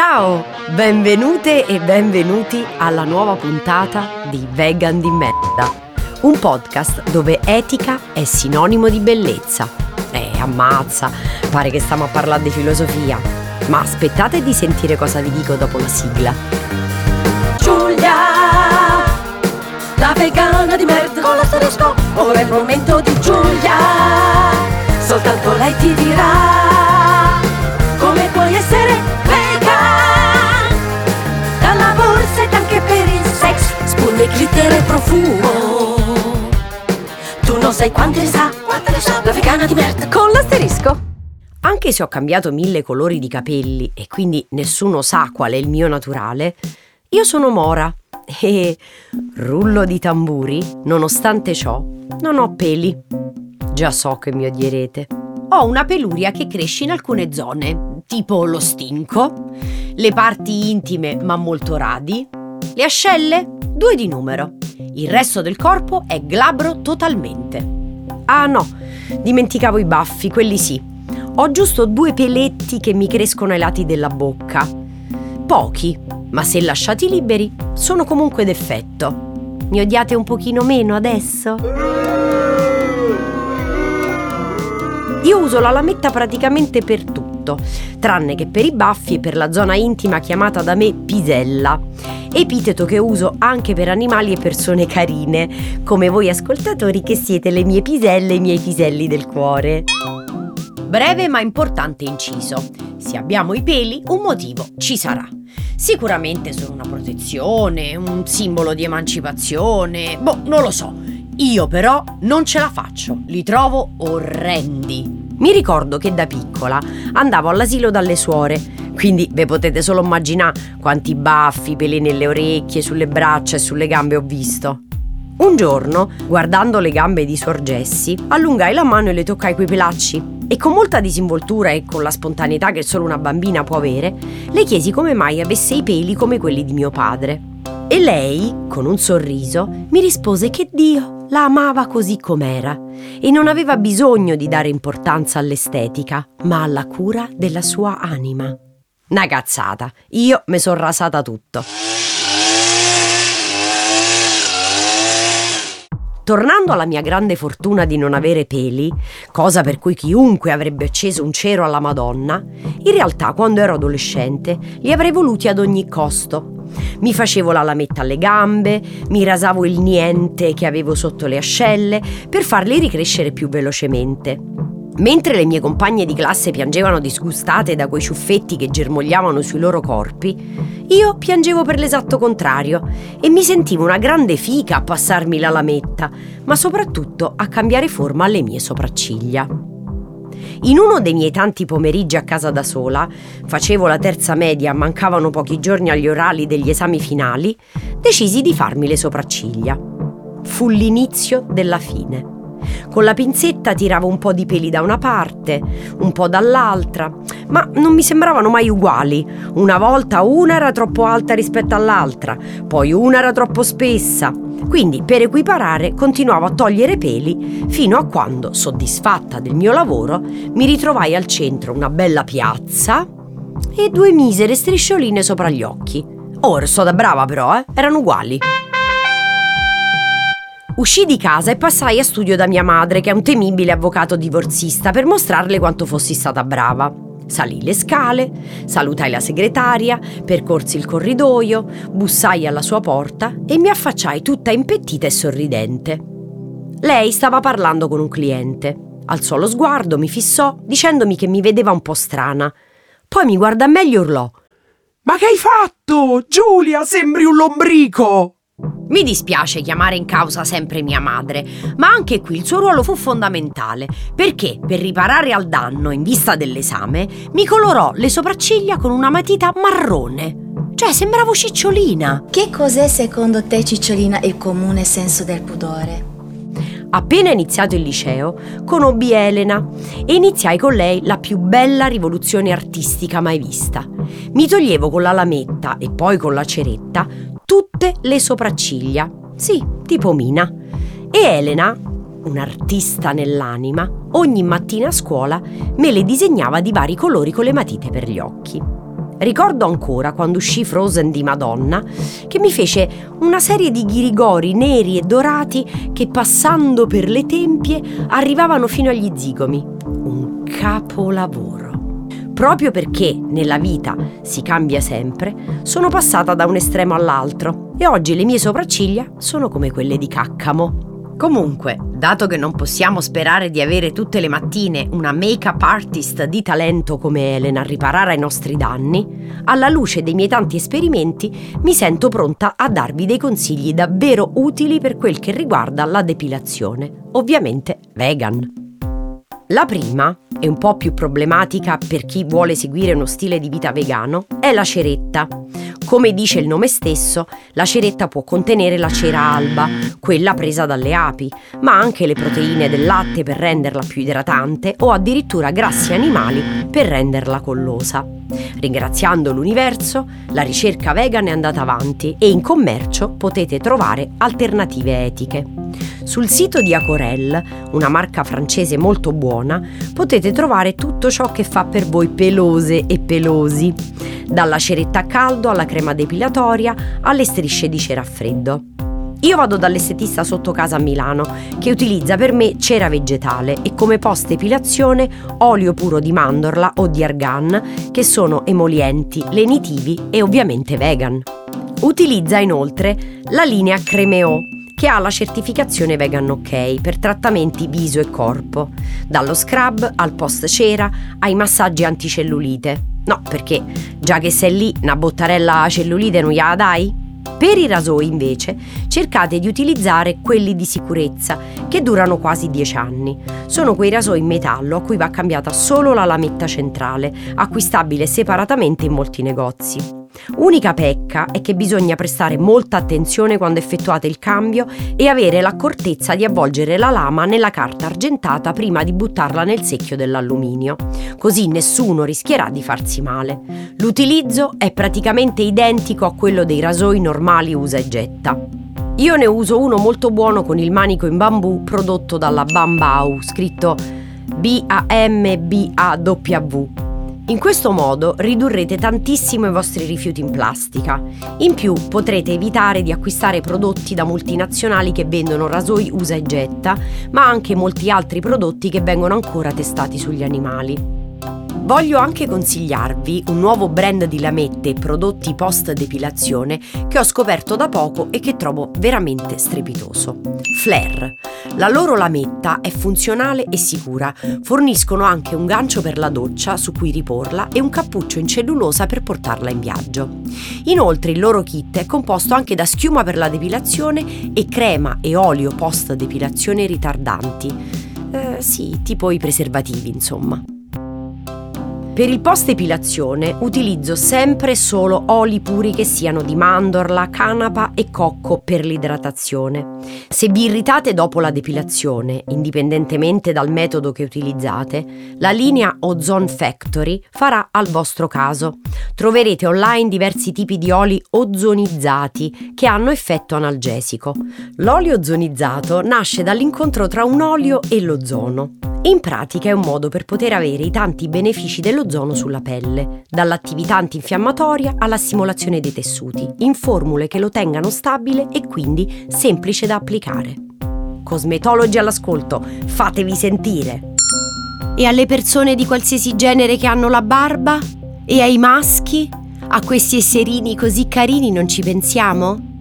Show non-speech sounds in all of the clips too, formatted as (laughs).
Ciao, benvenute e benvenuti alla nuova puntata di Vegan di merda, un podcast dove etica è sinonimo di bellezza. Eh, ammazza, pare che stiamo a parlare di filosofia, ma aspettate di sentire cosa vi dico dopo la sigla. Giulia, la vegana di merda con l'asterisco, ora è il momento di Giulia, sai quante ne sa, quante ne sa, la vegana di merda con l'asterisco. Anche se ho cambiato mille colori di capelli e quindi nessuno sa qual è il mio naturale, io sono Mora e rullo di tamburi, nonostante ciò, non ho peli. Già so che mi odierete. Ho una peluria che cresce in alcune zone, tipo lo stinco, le parti intime ma molto radi, le ascelle, due di numero. Il resto del corpo è glabro totalmente. Ah no, dimenticavo i baffi, quelli sì. Ho giusto due peletti che mi crescono ai lati della bocca. Pochi, ma se lasciati liberi, sono comunque d'effetto. Mi odiate un pochino meno adesso? Io uso la lametta praticamente per tutto, tranne che per i baffi e per la zona intima chiamata da me pisella, epiteto che uso anche per animali e persone carine, come voi ascoltatori che siete le mie piselle e i miei piselli del cuore. Breve ma importante inciso. Se abbiamo i peli, un motivo ci sarà. Sicuramente sono una protezione, un simbolo di emancipazione, boh, non lo so. Io però non ce la faccio, li trovo orrendi. Mi ricordo che da piccola andavo all'asilo dalle suore, quindi ve potete solo immaginare quanti baffi, peli nelle orecchie, sulle braccia e sulle gambe ho visto. Un giorno, guardando le gambe di Suor Jessie, allungai la mano e le toccai quei pelacci e con molta disinvoltura e con la spontaneità che solo una bambina può avere, le chiesi come mai avesse i peli come quelli di mio padre. E lei, con un sorriso, mi rispose che Dio la amava così com'era e non aveva bisogno di dare importanza all'estetica, ma alla cura della sua anima. Una cazzata, io mi son rasata tutto. Tornando alla mia grande fortuna di non avere peli, cosa per cui chiunque avrebbe acceso un cero alla Madonna, in realtà quando ero adolescente li avrei voluti ad ogni costo. Mi facevo la lametta alle gambe, mi rasavo il niente che avevo sotto le ascelle per farli ricrescere più velocemente. Mentre le mie compagne di classe piangevano disgustate da quei ciuffetti che germogliavano sui loro corpi, io piangevo per l'esatto contrario e mi sentivo una grande fica a passarmi la lametta, ma soprattutto a cambiare forma alle mie sopracciglia. In uno dei miei tanti pomeriggi a casa da sola, facevo la terza media, mancavano pochi giorni agli orali degli esami finali, decisi di farmi le sopracciglia. Fu l'inizio della fine. Con la pinzetta tiravo un po' di peli da una parte, un po' dall'altra, ma non mi sembravano mai uguali. Una volta una era troppo alta rispetto all'altra, poi una era troppo spessa. Quindi per equiparare continuavo a togliere peli fino a quando, soddisfatta del mio lavoro, mi ritrovai al centro una bella piazza e due misere striscioline sopra gli occhi. Ora sto da brava però, eh? Erano uguali. Uscì di casa e passai a studio da mia madre, che è un temibile avvocato divorzista, per mostrarle quanto fossi stata brava. Salì le scale, salutai la segretaria, percorsi il corridoio, bussai alla sua porta e mi affacciai tutta impettita e sorridente. Lei stava parlando con un cliente. Alzò lo sguardo, mi fissò, dicendomi che mi vedeva un po' strana. Poi mi guardò meglio e urlò. Ma che hai fatto? Giulia, sembri un lombrico! Mi dispiace chiamare in causa sempre mia madre, ma anche qui il suo ruolo fu fondamentale, perché per riparare al danno in vista dell'esame mi colorò le sopracciglia con una matita marrone. Cioè, sembravo cicciolina. Che cos'è secondo te, Cicciolina, il comune senso del pudore? Appena iniziato il liceo, conobbi Elena e iniziai con lei la più bella rivoluzione artistica mai vista. Mi toglievo con la lametta e poi con la ceretta tutte le sopracciglia. Sì, tipo Mina. E Elena, un'artista nell'anima, ogni mattina a scuola me le disegnava di vari colori con le matite per gli occhi. Ricordo ancora quando uscì Frozen di Madonna che mi fece una serie di ghirigori neri e dorati che passando per le tempie arrivavano fino agli zigomi. Un capolavoro. Proprio perché nella vita si cambia sempre, sono passata da un estremo all'altro e oggi le mie sopracciglia sono come quelle di Caccamo. Comunque, dato che non possiamo sperare di avere tutte le mattine una make-up artist di talento come Elena a riparare ai nostri danni, alla luce dei miei tanti esperimenti mi sento pronta a darvi dei consigli davvero utili per quel che riguarda la depilazione, ovviamente vegan. La prima, e un po' più problematica per chi vuole seguire uno stile di vita vegano, è la ceretta. Come dice il nome stesso, la ceretta può contenere la cera alba, quella presa dalle api, ma anche le proteine del latte per renderla più idratante o addirittura grassi animali per renderla collosa. Ringraziando l'universo, la ricerca vegan è andata avanti e in commercio potete trovare alternative etiche. Sul sito di Acorel, una marca francese molto buona, potete trovare tutto ciò che fa per voi pelose e pelosi, dalla ceretta a caldo alla crema depilatoria alle strisce di cera a freddo. Io vado dall'estetista sotto casa a Milano, che utilizza per me cera vegetale e come post epilazione olio puro di mandorla o di argan, che sono emolienti, lenitivi e ovviamente vegan. Utilizza inoltre la linea Cremeo, che ha la certificazione Vegan OK per trattamenti viso e corpo, dallo scrub al post cera ai massaggi anticellulite. No, perché già che sei lì, una bottarella a cellulite non gliela dai? Per i rasoi invece cercate di utilizzare quelli di sicurezza che durano quasi 10 anni. Sono quei rasoi in metallo a cui va cambiata solo la lametta centrale, acquistabile separatamente in molti negozi. Unica pecca è che bisogna prestare molta attenzione quando effettuate il cambio e avere l'accortezza di avvolgere la lama nella carta argentata prima di buttarla nel secchio dell'alluminio, così nessuno rischierà di farsi male. L'utilizzo è praticamente identico a quello dei rasoi normali usa e getta. Io ne uso uno molto buono con il manico in bambù prodotto dalla Bambau, scritto B-A-M-B-A-W in questo modo ridurrete tantissimo i vostri rifiuti in plastica. In più potrete evitare di acquistare prodotti da multinazionali che vendono rasoi usa e getta, ma anche molti altri prodotti che vengono ancora testati sugli animali. Voglio anche consigliarvi un nuovo brand di lamette prodotti post depilazione che ho scoperto da poco e che trovo veramente strepitoso. Flair. La loro lametta è funzionale e sicura. Forniscono anche un gancio per la doccia su cui riporla e un cappuccio in cellulosa per portarla in viaggio. Inoltre il loro kit è composto anche da schiuma per la depilazione e crema e olio post depilazione ritardanti. Eh, sì, tipo i preservativi, insomma. Per il post epilazione utilizzo sempre solo oli puri che siano di mandorla, canapa e cocco per l'idratazione. Se vi irritate dopo la depilazione, indipendentemente dal metodo che utilizzate, la linea Ozone Factory farà al vostro caso. Troverete online diversi tipi di oli ozonizzati che hanno effetto analgesico. L'olio ozonizzato nasce dall'incontro tra un olio e l'ozono. In pratica è un modo per poter avere i tanti benefici dell'ozono sulla pelle, dall'attività antinfiammatoria alla stimolazione dei tessuti, in formule che lo tengano stabile e quindi semplice da applicare. Cosmetologi all'ascolto, fatevi sentire! E alle persone di qualsiasi genere che hanno la barba? E ai maschi? A questi esserini così carini non ci pensiamo?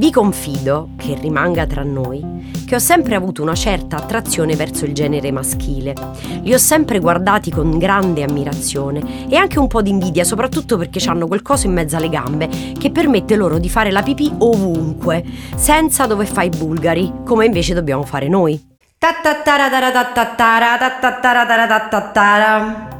Vi confido, che rimanga tra noi, che ho sempre avuto una certa attrazione verso il genere maschile. Li ho sempre guardati con grande ammirazione e anche un po' di invidia, soprattutto perché hanno quel coso in mezzo alle gambe che permette loro di fare la pipì ovunque, senza dove fai i bulgari, come invece dobbiamo fare noi.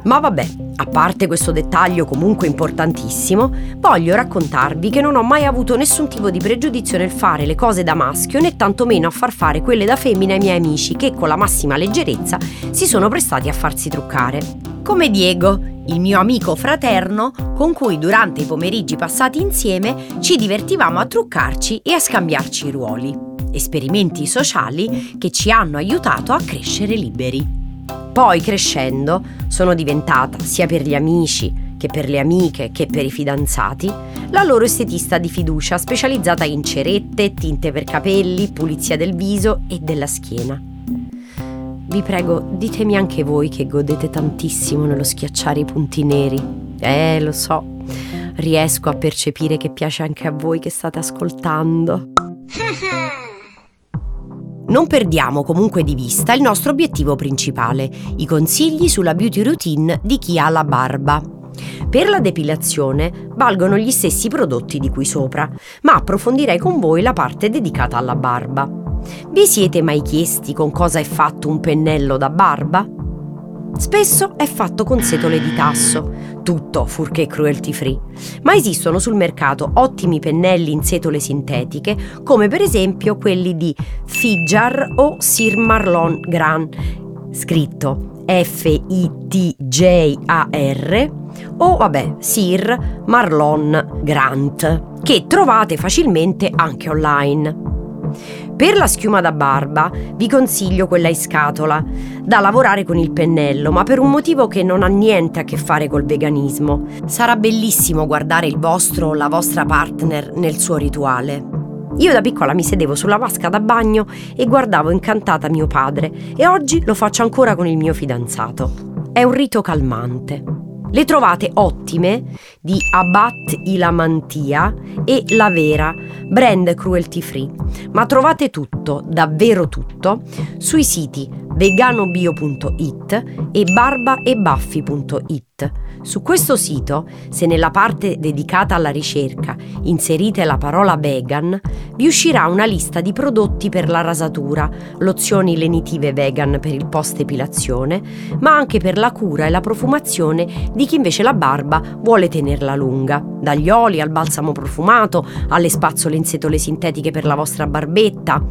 Ma vabbè, a parte questo dettaglio comunque importantissimo, voglio raccontarvi che non ho mai avuto nessun tipo di pregiudizio nel fare le cose da maschio né tantomeno a far fare quelle da femmina ai miei amici che con la massima leggerezza si sono prestati a farsi truccare. Come Diego, il mio amico fraterno con cui durante i pomeriggi passati insieme ci divertivamo a truccarci e a scambiarci i ruoli esperimenti sociali che ci hanno aiutato a crescere liberi. Poi crescendo sono diventata, sia per gli amici che per le amiche che per i fidanzati, la loro estetista di fiducia specializzata in cerette, tinte per capelli, pulizia del viso e della schiena. Vi prego, ditemi anche voi che godete tantissimo nello schiacciare i punti neri. Eh, lo so, riesco a percepire che piace anche a voi che state ascoltando. (laughs) Non perdiamo comunque di vista il nostro obiettivo principale, i consigli sulla beauty routine di chi ha la barba. Per la depilazione valgono gli stessi prodotti di qui sopra, ma approfondirei con voi la parte dedicata alla barba. Vi siete mai chiesti con cosa è fatto un pennello da barba? Spesso è fatto con setole di tasso, tutto furché cruelty free, ma esistono sul mercato ottimi pennelli in setole sintetiche, come per esempio quelli di Fijar o Sir Marlon Gran, scritto F-I-T-J-A-R, o vabbè, Sir Marlon Grant, che trovate facilmente anche online. Per la schiuma da barba vi consiglio quella in scatola, da lavorare con il pennello, ma per un motivo che non ha niente a che fare col veganismo. Sarà bellissimo guardare il vostro o la vostra partner nel suo rituale. Io da piccola mi sedevo sulla vasca da bagno e guardavo incantata mio padre e oggi lo faccio ancora con il mio fidanzato. È un rito calmante. Le trovate ottime di Abat Ilamantia e La Vera, brand cruelty free, ma trovate tutto, davvero tutto, sui siti veganobio.it e barbaebaffi.it. Su questo sito, se nella parte dedicata alla ricerca inserite la parola vegan, vi uscirà una lista di prodotti per la rasatura, lozioni lenitive vegan per il post-epilazione, ma anche per la cura e la profumazione di chi invece la barba vuole tenerla lunga, dagli oli al balsamo profumato, alle spazzole in setole sintetiche per la vostra barbetta.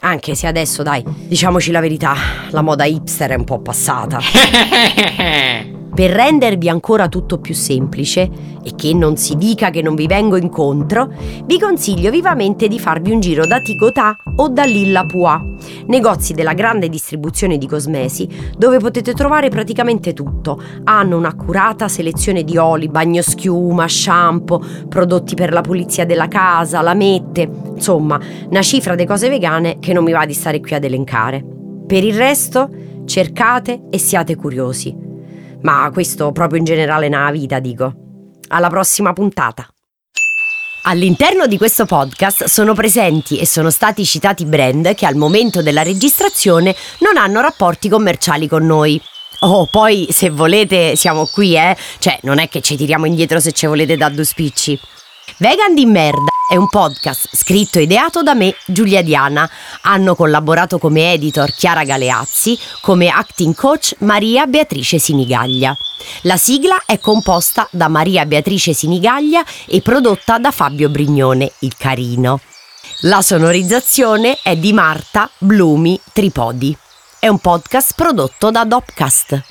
Anche se adesso, dai, diciamoci la verità, la moda hipster è un po' passata. (laughs) Per rendervi ancora tutto più semplice e che non si dica che non vi vengo incontro, vi consiglio vivamente di farvi un giro da Ticotà o da Lilla Pua, negozi della grande distribuzione di cosmesi dove potete trovare praticamente tutto. Hanno un'accurata selezione di oli, bagnoschiuma, shampoo, prodotti per la pulizia della casa, lamette, insomma, una cifra di cose vegane che non mi va di stare qui ad elencare. Per il resto, cercate e siate curiosi. Ma questo proprio in generale nella vita, dico. Alla prossima puntata. All'interno di questo podcast sono presenti e sono stati citati brand che al momento della registrazione non hanno rapporti commerciali con noi. Oh, poi se volete siamo qui, eh? Cioè, non è che ci tiriamo indietro se ci volete da due spicci. Vegan di merda è un podcast scritto e ideato da me, Giulia Diana. Hanno collaborato come editor Chiara Galeazzi, come acting coach Maria Beatrice Sinigaglia. La sigla è composta da Maria Beatrice Sinigaglia e prodotta da Fabio Brignone, il carino. La sonorizzazione è di Marta Blumi Tripodi. È un podcast prodotto da Dopcast.